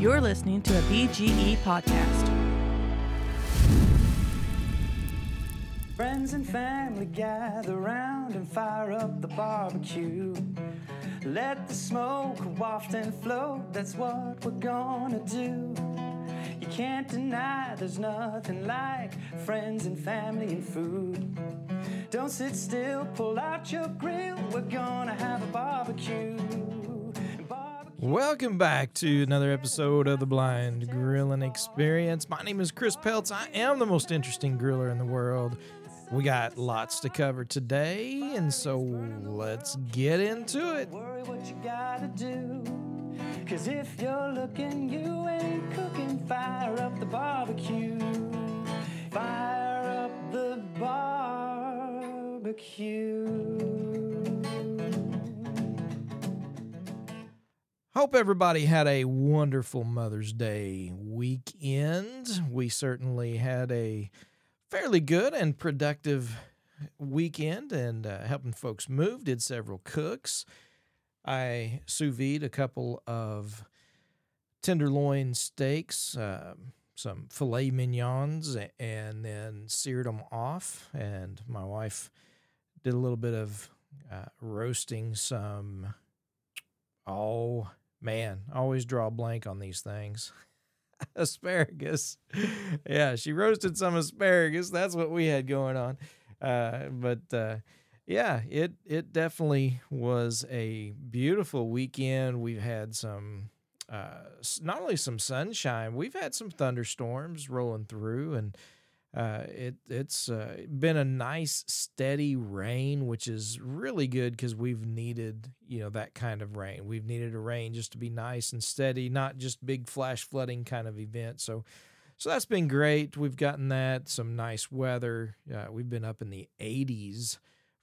You're listening to a BGE podcast. Friends and family gather round and fire up the barbecue. Let the smoke waft and float, that's what we're gonna do. You can't deny there's nothing like friends and family and food. Don't sit still, pull out your grill, we're gonna have a barbecue. Welcome back to another episode of the Blind Grilling Experience. My name is Chris Peltz. I am the most interesting griller in the world. We got lots to cover today, and so let's get into it. Cause if you're looking, you ain't cooking. Fire up the barbecue. Fire up the barbecue. Hope everybody had a wonderful Mother's Day weekend. We certainly had a fairly good and productive weekend and uh, helping folks move, did several cooks. I sous vide a couple of tenderloin steaks, uh, some filet mignons, and then seared them off. And my wife did a little bit of uh, roasting some. Oh man, always draw a blank on these things. asparagus. yeah, she roasted some asparagus. That's what we had going on. Uh, but uh, yeah, it it definitely was a beautiful weekend. We've had some uh, not only some sunshine, we've had some thunderstorms rolling through, and uh, it it's uh, been a nice steady rain, which is really good because we've needed you know that kind of rain. We've needed a rain just to be nice and steady, not just big flash flooding kind of event. So. So that's been great. We've gotten that some nice weather. Uh, we've been up in the 80s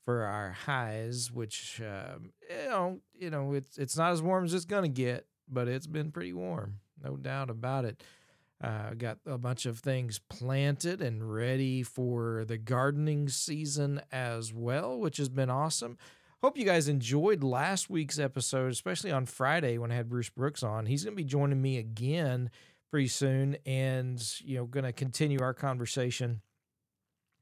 for our highs, which um, you know, you know, it's it's not as warm as it's gonna get, but it's been pretty warm, no doubt about it. Uh, got a bunch of things planted and ready for the gardening season as well, which has been awesome. Hope you guys enjoyed last week's episode, especially on Friday when I had Bruce Brooks on. He's going to be joining me again pretty soon, and you know, going to continue our conversation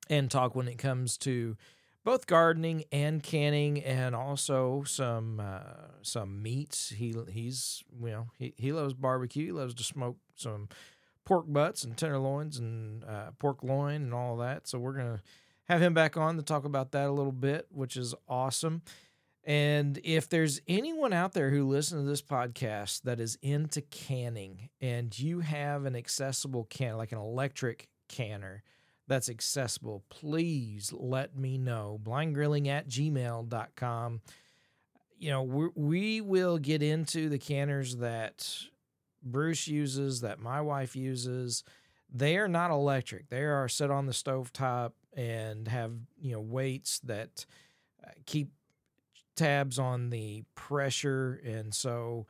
and talk when it comes to both gardening and canning, and also some uh, some meats. He he's you know he he loves barbecue. He loves to smoke some pork butts and tenderloins and uh, pork loin and all that. So we're gonna have him back on to talk about that a little bit, which is awesome. And if there's anyone out there who listens to this podcast that is into canning and you have an accessible can, like an electric canner that's accessible, please let me know. Blindgrilling at gmail.com. You know, we we will get into the canners that Bruce uses, that my wife uses. They are not electric. They are set on the stove top and have, you know, weights that uh, keep tabs on the pressure. And so,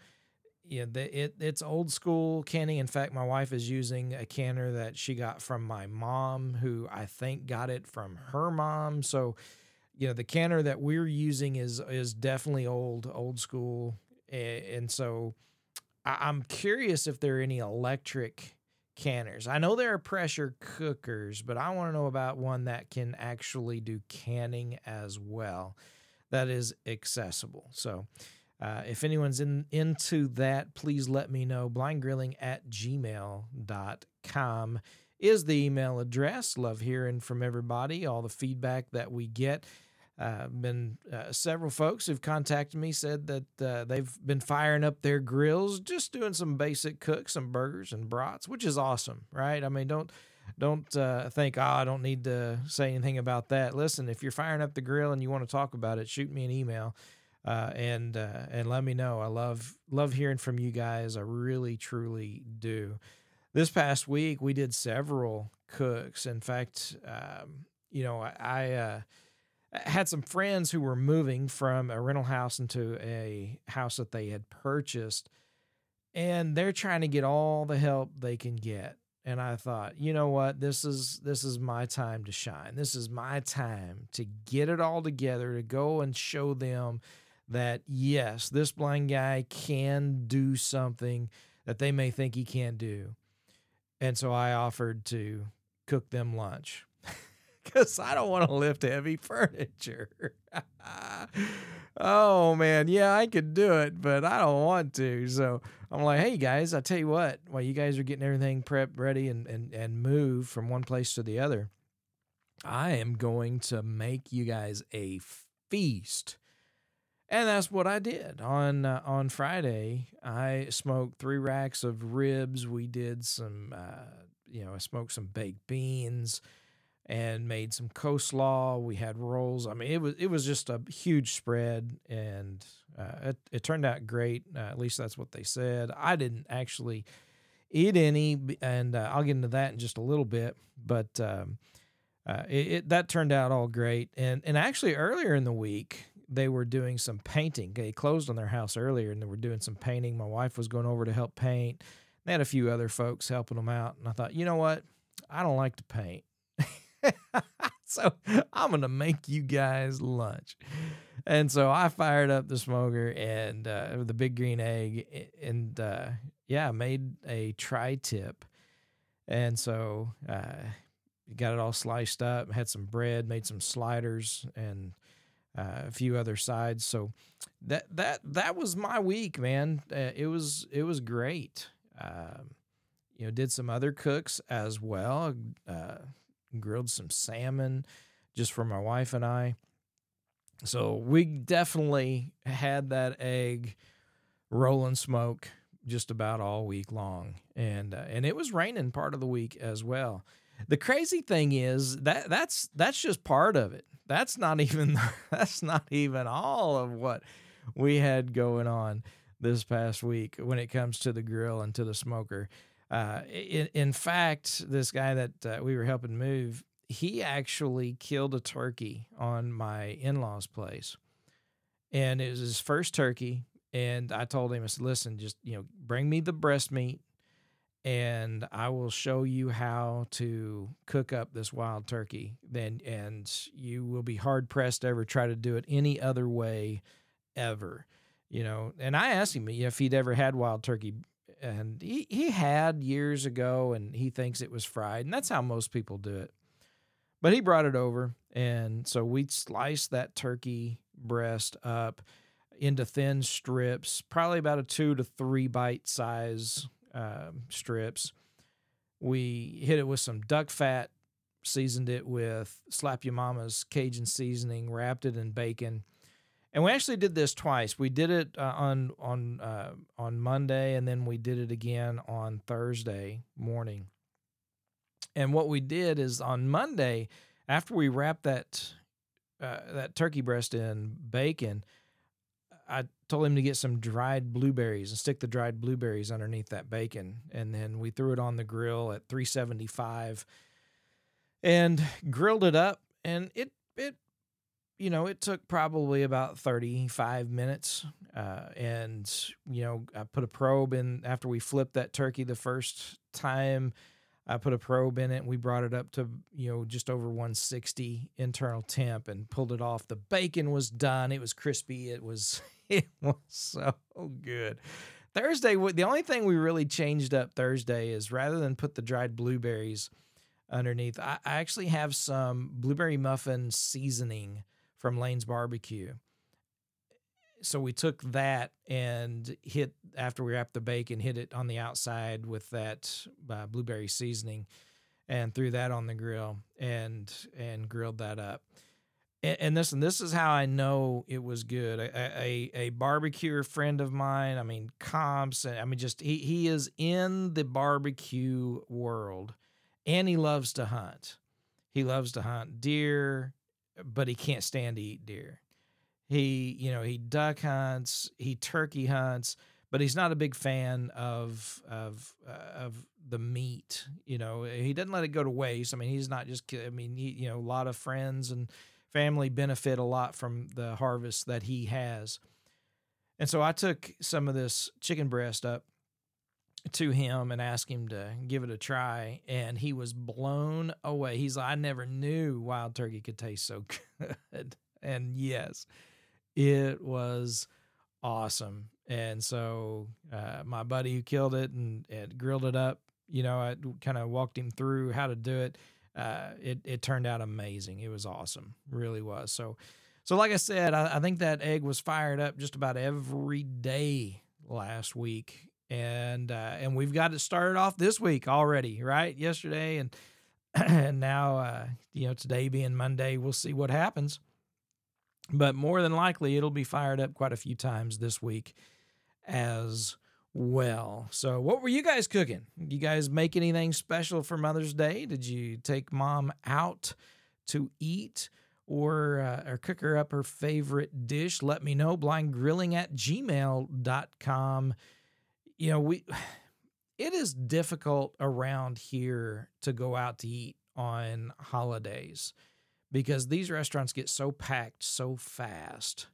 yeah, the, it it's old school canning. In fact, my wife is using a canner that she got from my mom, who I think got it from her mom. So, you know, the canner that we're using is is definitely old, old school, and, and so I, I'm curious if there are any electric canners. I know there are pressure cookers, but I want to know about one that can actually do canning as well. That is accessible. So. Uh, if anyone's in into that, please let me know. Blindgrilling at gmail.com is the email address. Love hearing from everybody, all the feedback that we get. Uh, been uh, several folks who've contacted me said that uh, they've been firing up their grills, just doing some basic cooks, some burgers and brats, which is awesome, right? I mean, don't don't uh, think, oh, I don't need to say anything about that. Listen, if you're firing up the grill and you want to talk about it, shoot me an email uh, and uh, and let me know. I love love hearing from you guys. I really truly do. This past week we did several cooks. In fact, um, you know I, I uh, had some friends who were moving from a rental house into a house that they had purchased, and they're trying to get all the help they can get. And I thought, you know what, this is this is my time to shine. This is my time to get it all together to go and show them that yes, this blind guy can do something that they may think he can't do. And so I offered to cook them lunch because I don't want to lift heavy furniture. oh man, yeah, I could do it, but I don't want to. So I'm like, hey guys, I tell you what, while you guys are getting everything prepped, ready, and and and move from one place to the other, I am going to make you guys a feast. And that's what I did on uh, on Friday. I smoked three racks of ribs. We did some, uh, you know, I smoked some baked beans and made some coleslaw. We had rolls. I mean, it was it was just a huge spread, and uh, it it turned out great. Uh, at least that's what they said. I didn't actually eat any, and uh, I'll get into that in just a little bit. But um, uh, it, it, that turned out all great. And and actually earlier in the week they were doing some painting. They closed on their house earlier, and they were doing some painting. My wife was going over to help paint. They had a few other folks helping them out, and I thought, you know what? I don't like to paint. so I'm gonna make you guys lunch. And so I fired up the smoker and uh, the big green egg, and uh, yeah, made a tri-tip. And so uh, got it all sliced up. Had some bread, made some sliders, and uh, a few other sides. So that that that was my week, man. Uh, it was it was great. Um, you know, did some other cooks as well. Uh, grilled some salmon just for my wife and I. So we definitely had that egg rolling smoke just about all week long, and uh, and it was raining part of the week as well. The crazy thing is that that's that's just part of it. That's not even that's not even all of what we had going on this past week when it comes to the grill and to the smoker. Uh, in, in fact, this guy that uh, we were helping move, he actually killed a turkey on my in law's place. And it was his first turkey. And I told him, I said, listen, just, you know, bring me the breast meat and I will show you how to cook up this wild turkey. Then, and you will be hard pressed to ever try to do it any other way ever. You know, and I asked him if he'd ever had wild turkey and he, he had years ago and he thinks it was fried and that's how most people do it. But he brought it over and so we sliced that turkey breast up into thin strips probably about a two to three bite size uh, strips. We hit it with some duck fat seasoned it with slap your mama's cajun seasoning wrapped it in bacon and we actually did this twice. We did it uh, on on uh, on Monday, and then we did it again on Thursday morning. And what we did is on Monday, after we wrapped that uh, that turkey breast in bacon, I told him to get some dried blueberries and stick the dried blueberries underneath that bacon, and then we threw it on the grill at 375 and grilled it up, and it it you know, it took probably about 35 minutes. Uh, and, you know, I put a probe in after we flipped that turkey the first time. I put a probe in it and we brought it up to, you know, just over 160 internal temp and pulled it off. The bacon was done. It was crispy. It was, it was so good. Thursday, the only thing we really changed up Thursday is rather than put the dried blueberries underneath, I, I actually have some blueberry muffin seasoning from Lane's Barbecue. So we took that and hit after we wrapped the bacon, hit it on the outside with that uh, blueberry seasoning, and threw that on the grill and and grilled that up. And, and this and this is how I know it was good. A, a, a barbecue friend of mine, I mean comps, I mean just he he is in the barbecue world, and he loves to hunt. He loves to hunt deer, but he can't stand to eat deer. He, you know, he duck hunts, he turkey hunts, but he's not a big fan of of uh, of the meat. You know, he doesn't let it go to waste. I mean, he's not just. I mean, he, you know, a lot of friends and family benefit a lot from the harvest that he has. And so I took some of this chicken breast up to him and asked him to give it a try and he was blown away he's like i never knew wild turkey could taste so good and yes it was awesome. And so uh, my buddy who killed it and, and grilled it up, you know, I kind of walked him through how to do it. Uh, it it turned out amazing. It was awesome, really was. So, so like I said, I, I think that egg was fired up just about every day last week, and uh, and we've got it started off this week already, right? Yesterday and and now uh, you know today being Monday, we'll see what happens. But more than likely, it'll be fired up quite a few times this week as well. So, what were you guys cooking? You guys make anything special for Mother's Day? Did you take mom out to eat? Or, uh, or cook her up her favorite dish let me know blindgrilling at gmail.com you know we it is difficult around here to go out to eat on holidays because these restaurants get so packed so fast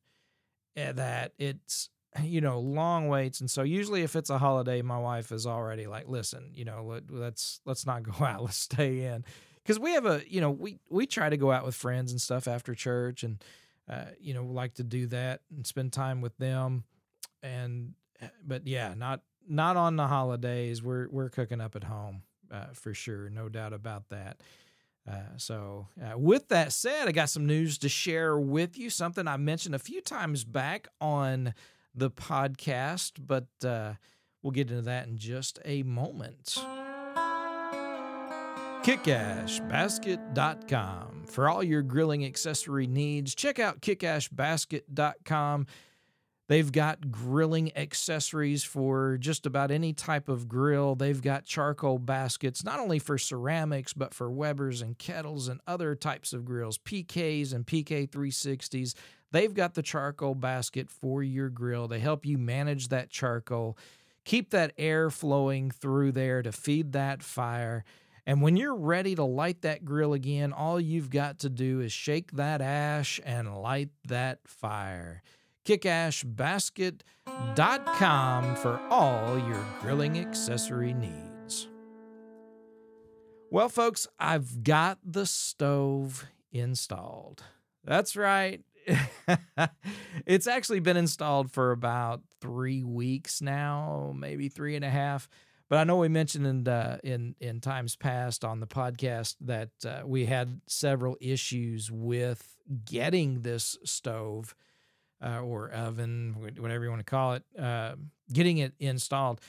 eh, that it's you know long waits. And so usually if it's a holiday my wife is already like listen you know let, let's let's not go out. Let's stay in. Because we have a you know we we try to go out with friends and stuff after church and uh, you know like to do that and spend time with them. And eh, but yeah not not on the holidays we're we're cooking up at home uh, for sure no doubt about that uh, so, uh, with that said, I got some news to share with you. Something I mentioned a few times back on the podcast, but uh, we'll get into that in just a moment. KickAshBasket.com. For all your grilling accessory needs, check out KickAshBasket.com. They've got grilling accessories for just about any type of grill. They've got charcoal baskets, not only for ceramics, but for Weber's and kettles and other types of grills, PKs and PK 360s. They've got the charcoal basket for your grill. They help you manage that charcoal, keep that air flowing through there to feed that fire. And when you're ready to light that grill again, all you've got to do is shake that ash and light that fire kickashbasket.com for all your grilling accessory needs. Well, folks, I've got the stove installed. That's right. it's actually been installed for about three weeks now, maybe three and a half. But I know we mentioned in uh, in in times past on the podcast that uh, we had several issues with getting this stove uh, or oven, whatever you want to call it, uh, getting it installed.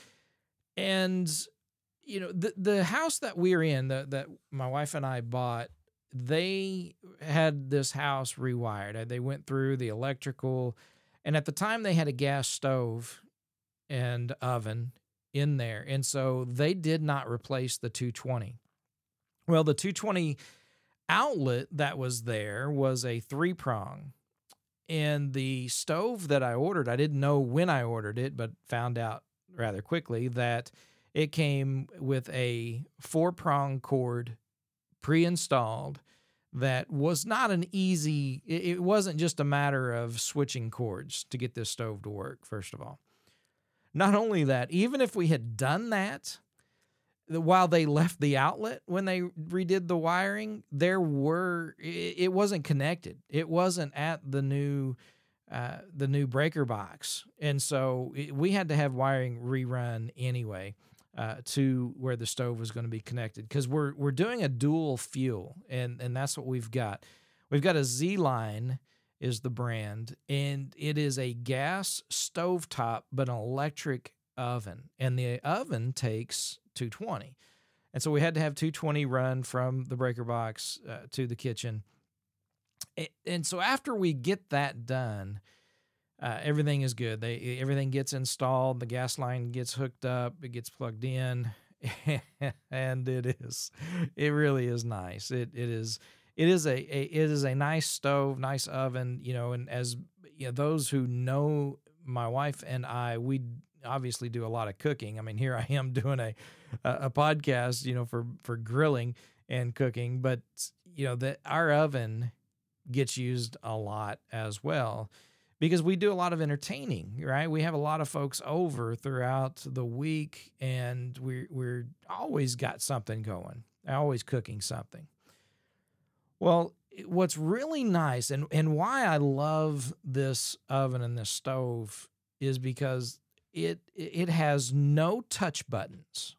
And you know, the the house that we're in, the, that my wife and I bought, they had this house rewired. Uh, they went through the electrical, and at the time they had a gas stove and oven in there, and so they did not replace the 220. Well, the 220 outlet that was there was a three prong and the stove that I ordered, I didn't know when I ordered it, but found out rather quickly that it came with a four prong cord pre installed that was not an easy, it wasn't just a matter of switching cords to get this stove to work, first of all. Not only that, even if we had done that, while they left the outlet when they redid the wiring, there were it, wasn't connected. It wasn't at the new uh, the new breaker box, and so it, we had to have wiring rerun anyway uh, to where the stove was going to be connected because we're we're doing a dual fuel, and and that's what we've got. We've got a ZLINE is the brand, and it is a gas stovetop but an electric oven, and the oven takes 220. And so we had to have 220 run from the breaker box uh, to the kitchen. And so after we get that done, uh, everything is good. They everything gets installed, the gas line gets hooked up, it gets plugged in, and it is it really is nice. It it is it is a, a it is a nice stove, nice oven, you know, and as you know, those who know my wife and I, we obviously do a lot of cooking. I mean, here I am doing a a, podcast, you know, for for grilling and cooking, but you know that our oven gets used a lot as well because we do a lot of entertaining, right? We have a lot of folks over throughout the week, and we're we're always got something going, always cooking something. Well, what's really nice and and why I love this oven and this stove is because it it has no touch buttons.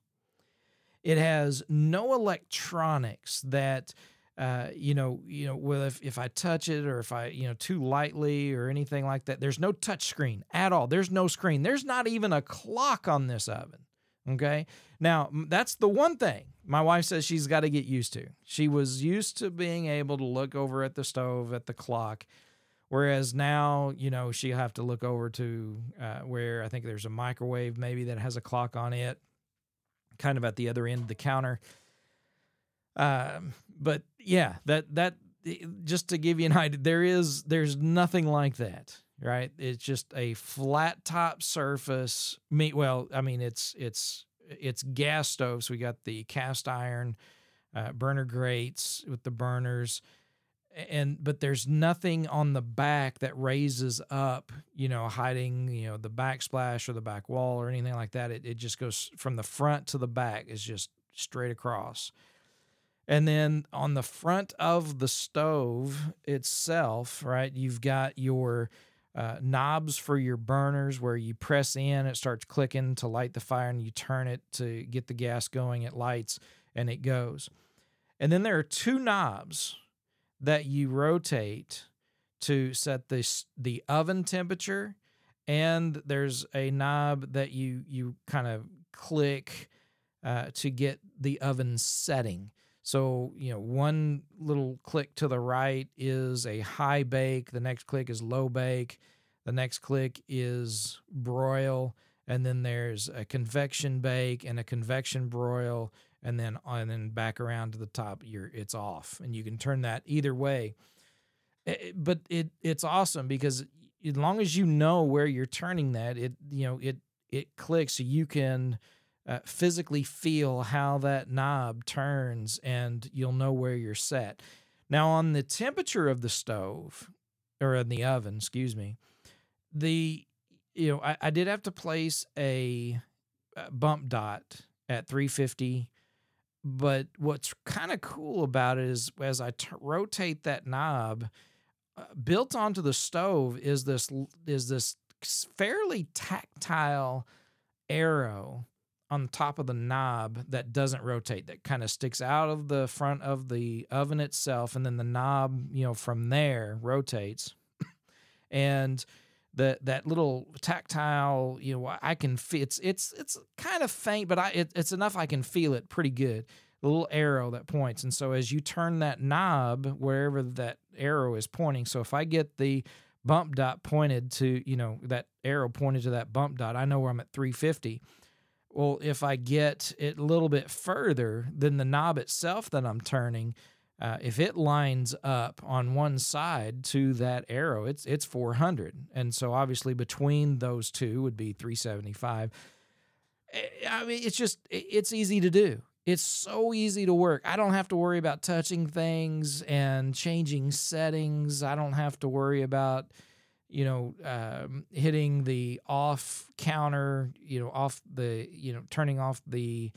It has no electronics that uh, you know, you know, well, if, if I touch it or if I, you know, too lightly or anything like that, there's no touch screen at all. There's no screen. There's not even a clock on this oven. Okay. Now, that's the one thing my wife says she's got to get used to. She was used to being able to look over at the stove, at the clock. Whereas now, you know, she'll have to look over to uh, where I think there's a microwave maybe that has a clock on it, kind of at the other end of the counter. Um, but yeah, that that just to give you an idea, there is there's nothing like that, right? It's just a flat top surface. Me, well, I mean, it's it's it's gas stoves. We got the cast iron uh, burner grates with the burners, and but there's nothing on the back that raises up, you know, hiding, you know, the backsplash or the back wall or anything like that. It it just goes from the front to the back. Is just straight across. And then on the front of the stove itself, right, you've got your uh, knobs for your burners where you press in, it starts clicking to light the fire, and you turn it to get the gas going, it lights and it goes. And then there are two knobs that you rotate to set the, the oven temperature, and there's a knob that you, you kind of click uh, to get the oven setting. So, you know, one little click to the right is a high bake, the next click is low bake, the next click is broil, and then there's a convection bake and a convection broil, and then and then back around to the top, you're it's off. And you can turn that either way. Eh, but it it's awesome because as long as you know where you're turning that, it you know, it it clicks so you can uh, physically feel how that knob turns and you'll know where you're set. Now, on the temperature of the stove or in the oven, excuse me, the you know I, I did have to place a bump dot at 350 but what's kind of cool about it is as I t- rotate that knob, uh, built onto the stove is this is this fairly tactile arrow on the top of the knob that doesn't rotate that kind of sticks out of the front of the oven itself and then the knob you know from there rotates. And the that little tactile you know i can feel it's it's it's kind of faint but i it, it's enough i can feel it pretty good. The little arrow that points. And so as you turn that knob wherever that arrow is pointing so if i get the bump dot pointed to you know that arrow pointed to that bump dot i know where i'm at 350 well, if I get it a little bit further than the knob itself that I'm turning, uh, if it lines up on one side to that arrow, it's it's 400, and so obviously between those two would be 375. Eh, I mean, it's just it's easy to do. It's so easy to work. I don't have to worry about touching things and changing settings. I don't have to worry about you know, um, hitting the off counter, you know, off the, you know, turning off the,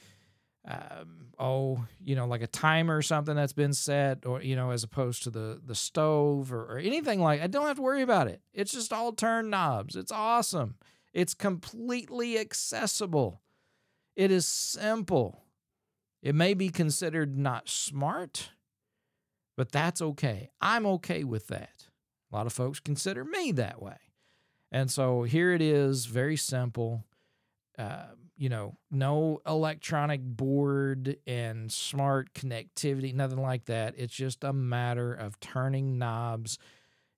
um, oh, you know, like a timer or something that's been set, or you know, as opposed to the the stove or, or anything like. I don't have to worry about it. It's just all turn knobs. It's awesome. It's completely accessible. It is simple. It may be considered not smart, but that's okay. I'm okay with that. A lot of folks consider me that way. And so here it is, very simple. Uh, you know, no electronic board and smart connectivity, nothing like that. It's just a matter of turning knobs,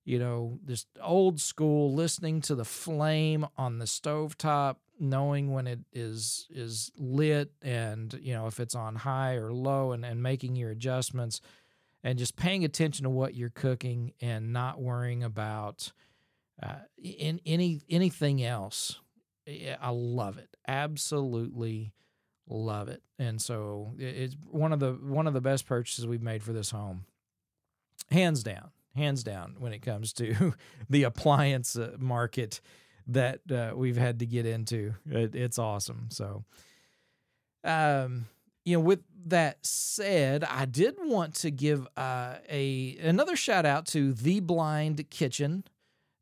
you know, just old school, listening to the flame on the stovetop, knowing when it is is lit and, you know, if it's on high or low and, and making your adjustments and just paying attention to what you're cooking and not worrying about uh, in any anything else. I love it. Absolutely love it. And so it's one of the one of the best purchases we've made for this home. Hands down. Hands down when it comes to the appliance uh, market that uh, we've had to get into. It, it's awesome. So um you know, with that said, I did want to give uh, a another shout out to the Blind Kitchen.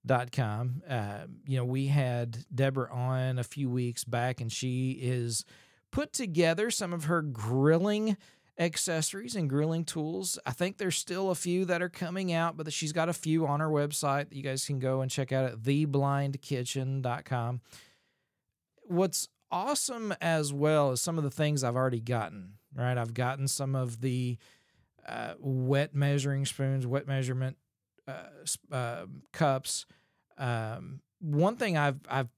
Dot com. Uh, you know, we had Deborah on a few weeks back, and she is put together some of her grilling accessories and grilling tools. I think there's still a few that are coming out, but she's got a few on her website that you guys can go and check out at theblindkitchen.com. What's awesome as well is some of the things I've already gotten, right? I've gotten some of the uh, wet measuring spoons, wet measurement uh, uh, cups. Um, one thing I've I've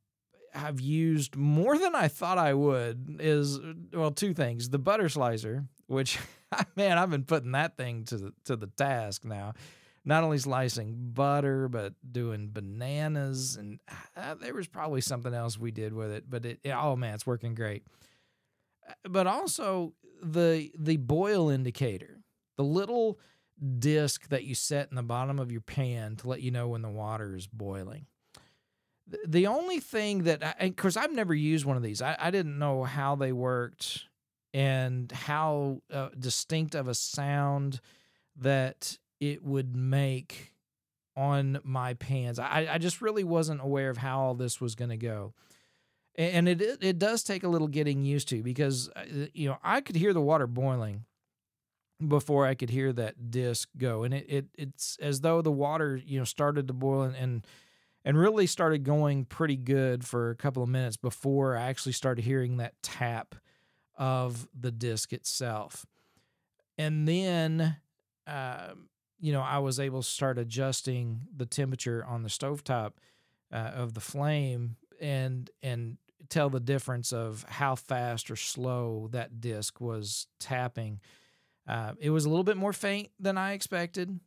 I've used more than I thought I would is well two things: the butter slicer, which man I've been putting that thing to the to the task now. Not only slicing butter, but doing bananas, and uh, there was probably something else we did with it. But it, it oh man, it's working great. Uh, but also the the boil indicator, the little disc that you set in the bottom of your pan to let you know when the water is boiling. The only thing that, because I've never used one of these, I, I, didn't know how they worked and how uh, distinct of a sound that it would make on my pans. I, I just really wasn't aware of how all this was going to go. And it it does take a little getting used to because uh, you know I could hear the water boiling, before I could hear that disc go. And it, it it's as though the water, you know, started to boil and, and and really started going pretty good for a couple of minutes before I actually started hearing that tap of the disc itself. And then uh, you know, I was able to start adjusting the temperature on the stovetop uh, of the flame and and tell the difference of how fast or slow that disc was tapping uh, it was a little bit more faint than I expected,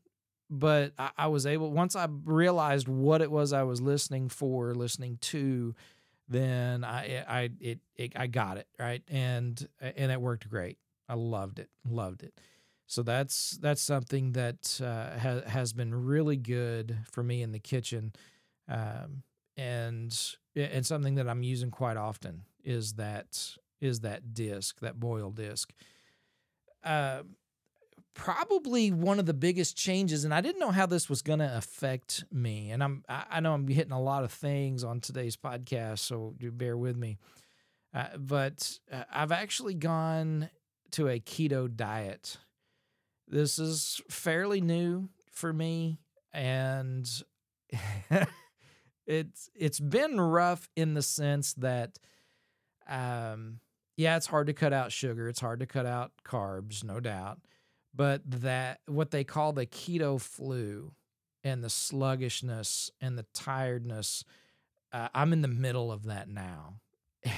but I, was able once I realized what it was I was listening for, listening to, then I I it, it I got it right, and and it worked great. I loved it, loved it. So that's that's something that uh, has has been really good for me in the kitchen, um, and and something that I'm using quite often is that is that disc, that boil disc uh, probably one of the biggest changes, and I didn't know how this was going to affect me. And I'm I, know I'm hitting a lot of things on today's podcast, so bear with me. Uh, but uh, I've actually gone to a keto diet. This is fairly new for me, and it's it's been rough in the sense that um yeah, it's hard to cut out sugar. It's hard to cut out carbs, no doubt. But that what they call the keto flu and the sluggishness and the tiredness, uh, I'm in the middle of that now.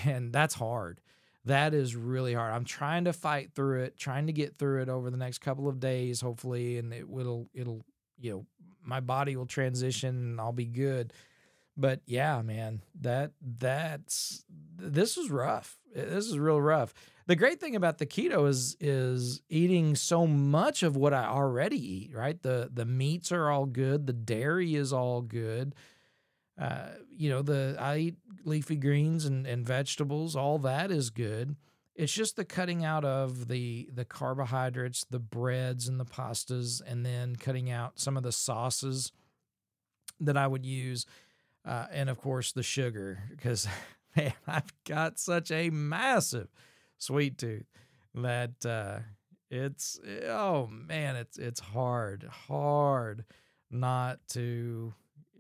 And that's hard. That is really hard. I'm trying to fight through it, trying to get through it over the next couple of days, hopefully, and it will it'll you know my body will transition and I'll be good but yeah, man, that that's this is rough. This is real rough. The great thing about the keto is is eating so much of what I already eat. Right, the the meats are all good. The dairy is all good. Uh, you know, the I eat leafy greens and, and vegetables. All that is good. It's just the cutting out of the the carbohydrates, the breads and the pastas, and then cutting out some of the sauces that I would use uh, and of course the sugar because man, I've got such a massive sweet tooth that uh, it's oh man, it's it's hard, hard not to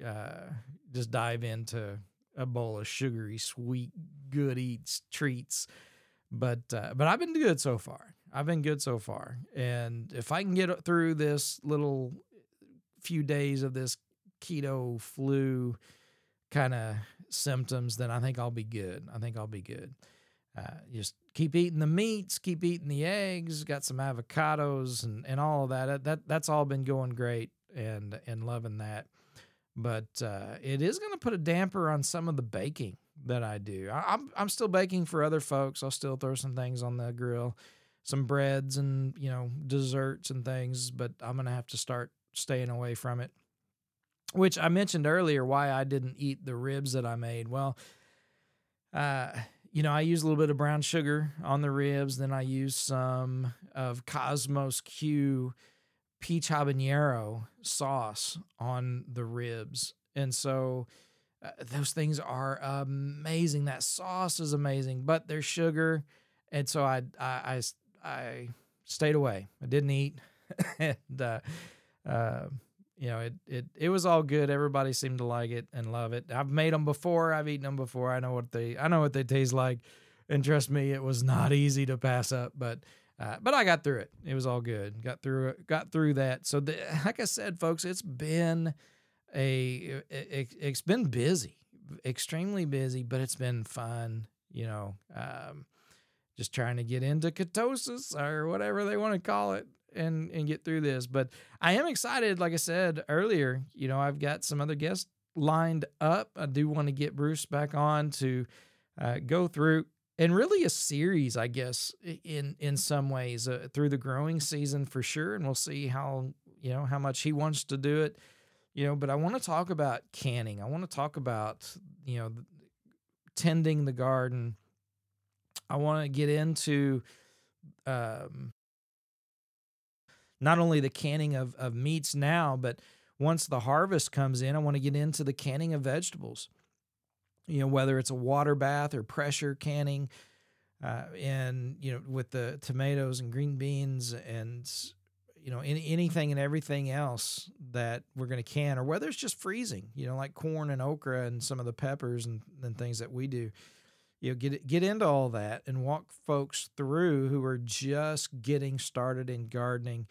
uh, just dive into a bowl of sugary, sweet, good eats treats. But uh, but I've been good so far. I've been good so far, and if I can get through this little few days of this keto flu kind of symptoms, then I think I'll be good. I think I'll be good. Uh, just keep eating the meats, keep eating the eggs, got some avocados and, and all of that. That that's all been going great and and loving that. But uh, it is going to put a damper on some of the baking that I do. I, I'm I'm still baking for other folks. I'll still throw some things on the grill, some breads and you know desserts and things. But I'm gonna have to start staying away from it which I mentioned earlier why I didn't eat the ribs that I made. Well, uh, you know, I use a little bit of brown sugar on the ribs. Then I use some of Kosmos Q peach habanero sauce on the ribs. And so uh, those things are amazing. That sauce is amazing, but there's sugar. And so I, I, I, I stayed away. I didn't eat. and, uh, uh, you know, it, it, it was all good. Everybody seemed to like it and love it. I've made them before. I've eaten them before. I know what they, I know what they taste like. And trust me, it was not easy to pass up, but, uh, but I got through it. It was all good. Got through it. Got through that. So, the, like I said, folks, it's been a it, it's been busy, extremely busy, but it's been fun. You know, um, just trying to get into ketosis or whatever they want to call it and and get through this. But I am excited. Like I said earlier, you know, I've got some other guests lined up. I do want to get Bruce back on to uh, go through and really a series, I guess, in in some ways uh, through the growing season for sure. And we'll see how you know how much he wants to do it. You know, but I want to talk about canning. I want to talk about you know tending the garden. I want to get into um, not only the canning of, of meats now, but once the harvest comes in, I want to get into the canning of vegetables. You know, whether it's a water bath or pressure canning, uh, and you know, with the tomatoes and green beans and you know any, anything and everything else that we're going to can, or whether it's just freezing, you know, like corn and okra and some of the peppers and, and things that we do. You know, get get into all that and walk folks through who are just getting started in gardening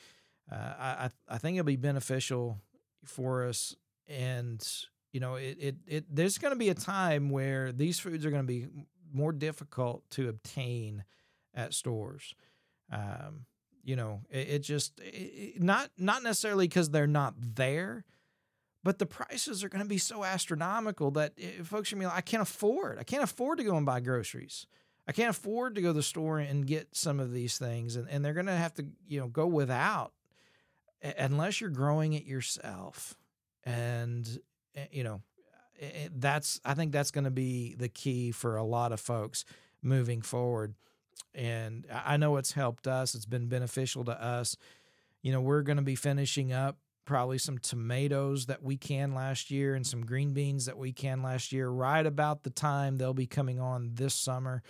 uh, I I think it'll be beneficial for us. And you know, it it, it there's going to be a time where these foods are going to be more difficult to obtain at stores. Um, you know, it, it just it, not not necessarily because they're not there, but the prices are going to be so astronomical that folks are going to be like, I can't afford. I can't afford to go and buy groceries. I can't afford to go to the store and get some of these things, and, and they're going to have to you know go without unless you're growing it yourself and eh, you know that's i think that's going to be the key for a lot of folks moving forward and i know it's helped us it's been beneficial to us you know we're going to be finishing up probably some tomatoes that we can last year and some green beans that we can last year right about the time they'll be coming on this summer.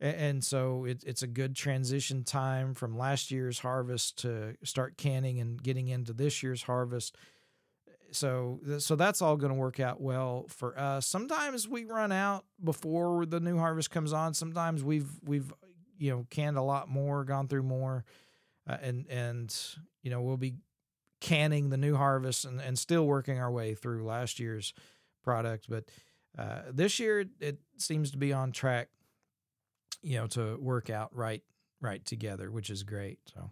And so it, it's a good transition time from last year's harvest to start canning and getting into this year's harvest. So so that's all going to work out well for us. Sometimes we run out before the new harvest comes on. Sometimes we've we've you know canned a lot more gone through more uh, and and you know we'll be canning the new harvest and, and still working our way through last year's product but uh, this year it seems to be on track you know, to work out right right together, which is great. So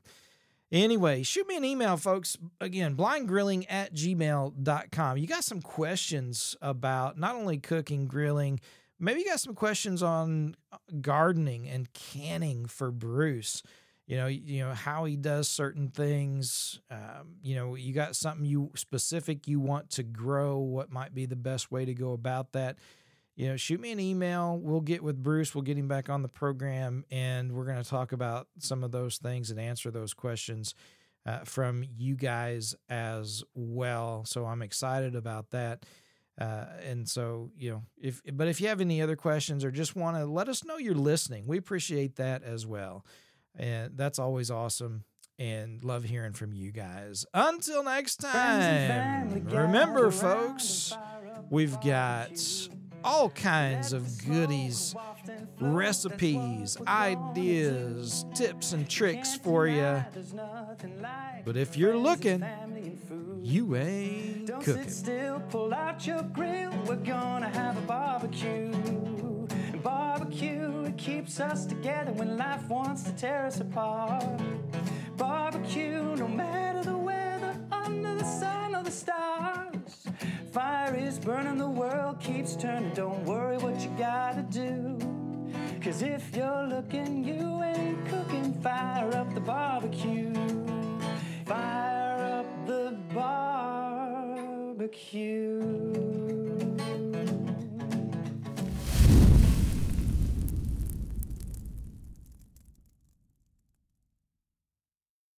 anyway, shoot me an email, folks. Again, blindgrilling at gmail.com. You got some questions about not only cooking, grilling, maybe you got some questions on uh, gardening and canning for Bruce. You know, you know how he does certain things. Um, you know, you got something you specific you want to grow. What might be the best way to go about that? you know, shoot me an email. We'll get with Bruce. We'll get him back on the program, and we're going to talk about some of those things and answer those questions uh, from you guys as well. So I'm excited about that. Uh, and so, you know, if but if you have any other questions or just want to let us know you're listening, we appreciate that as well. And that's always awesome and love hearing from you guys. Until next time, remember, folks, we've got all kinds of goodies, recipes, ideas, tips, and tricks for you. But if you're looking, you ain't Don't cooking. Sit still, pull out your grill. We're gonna have a barbecue. Barbecue, it keeps us together when life wants to tear us apart. Barbecue, no matter the weather, under the sun or the stars. Fire is burning, the world keeps turning. Don't worry what you gotta do. Cause if you're looking, you ain't cooking. Fire up the barbecue. Fire up the barbecue.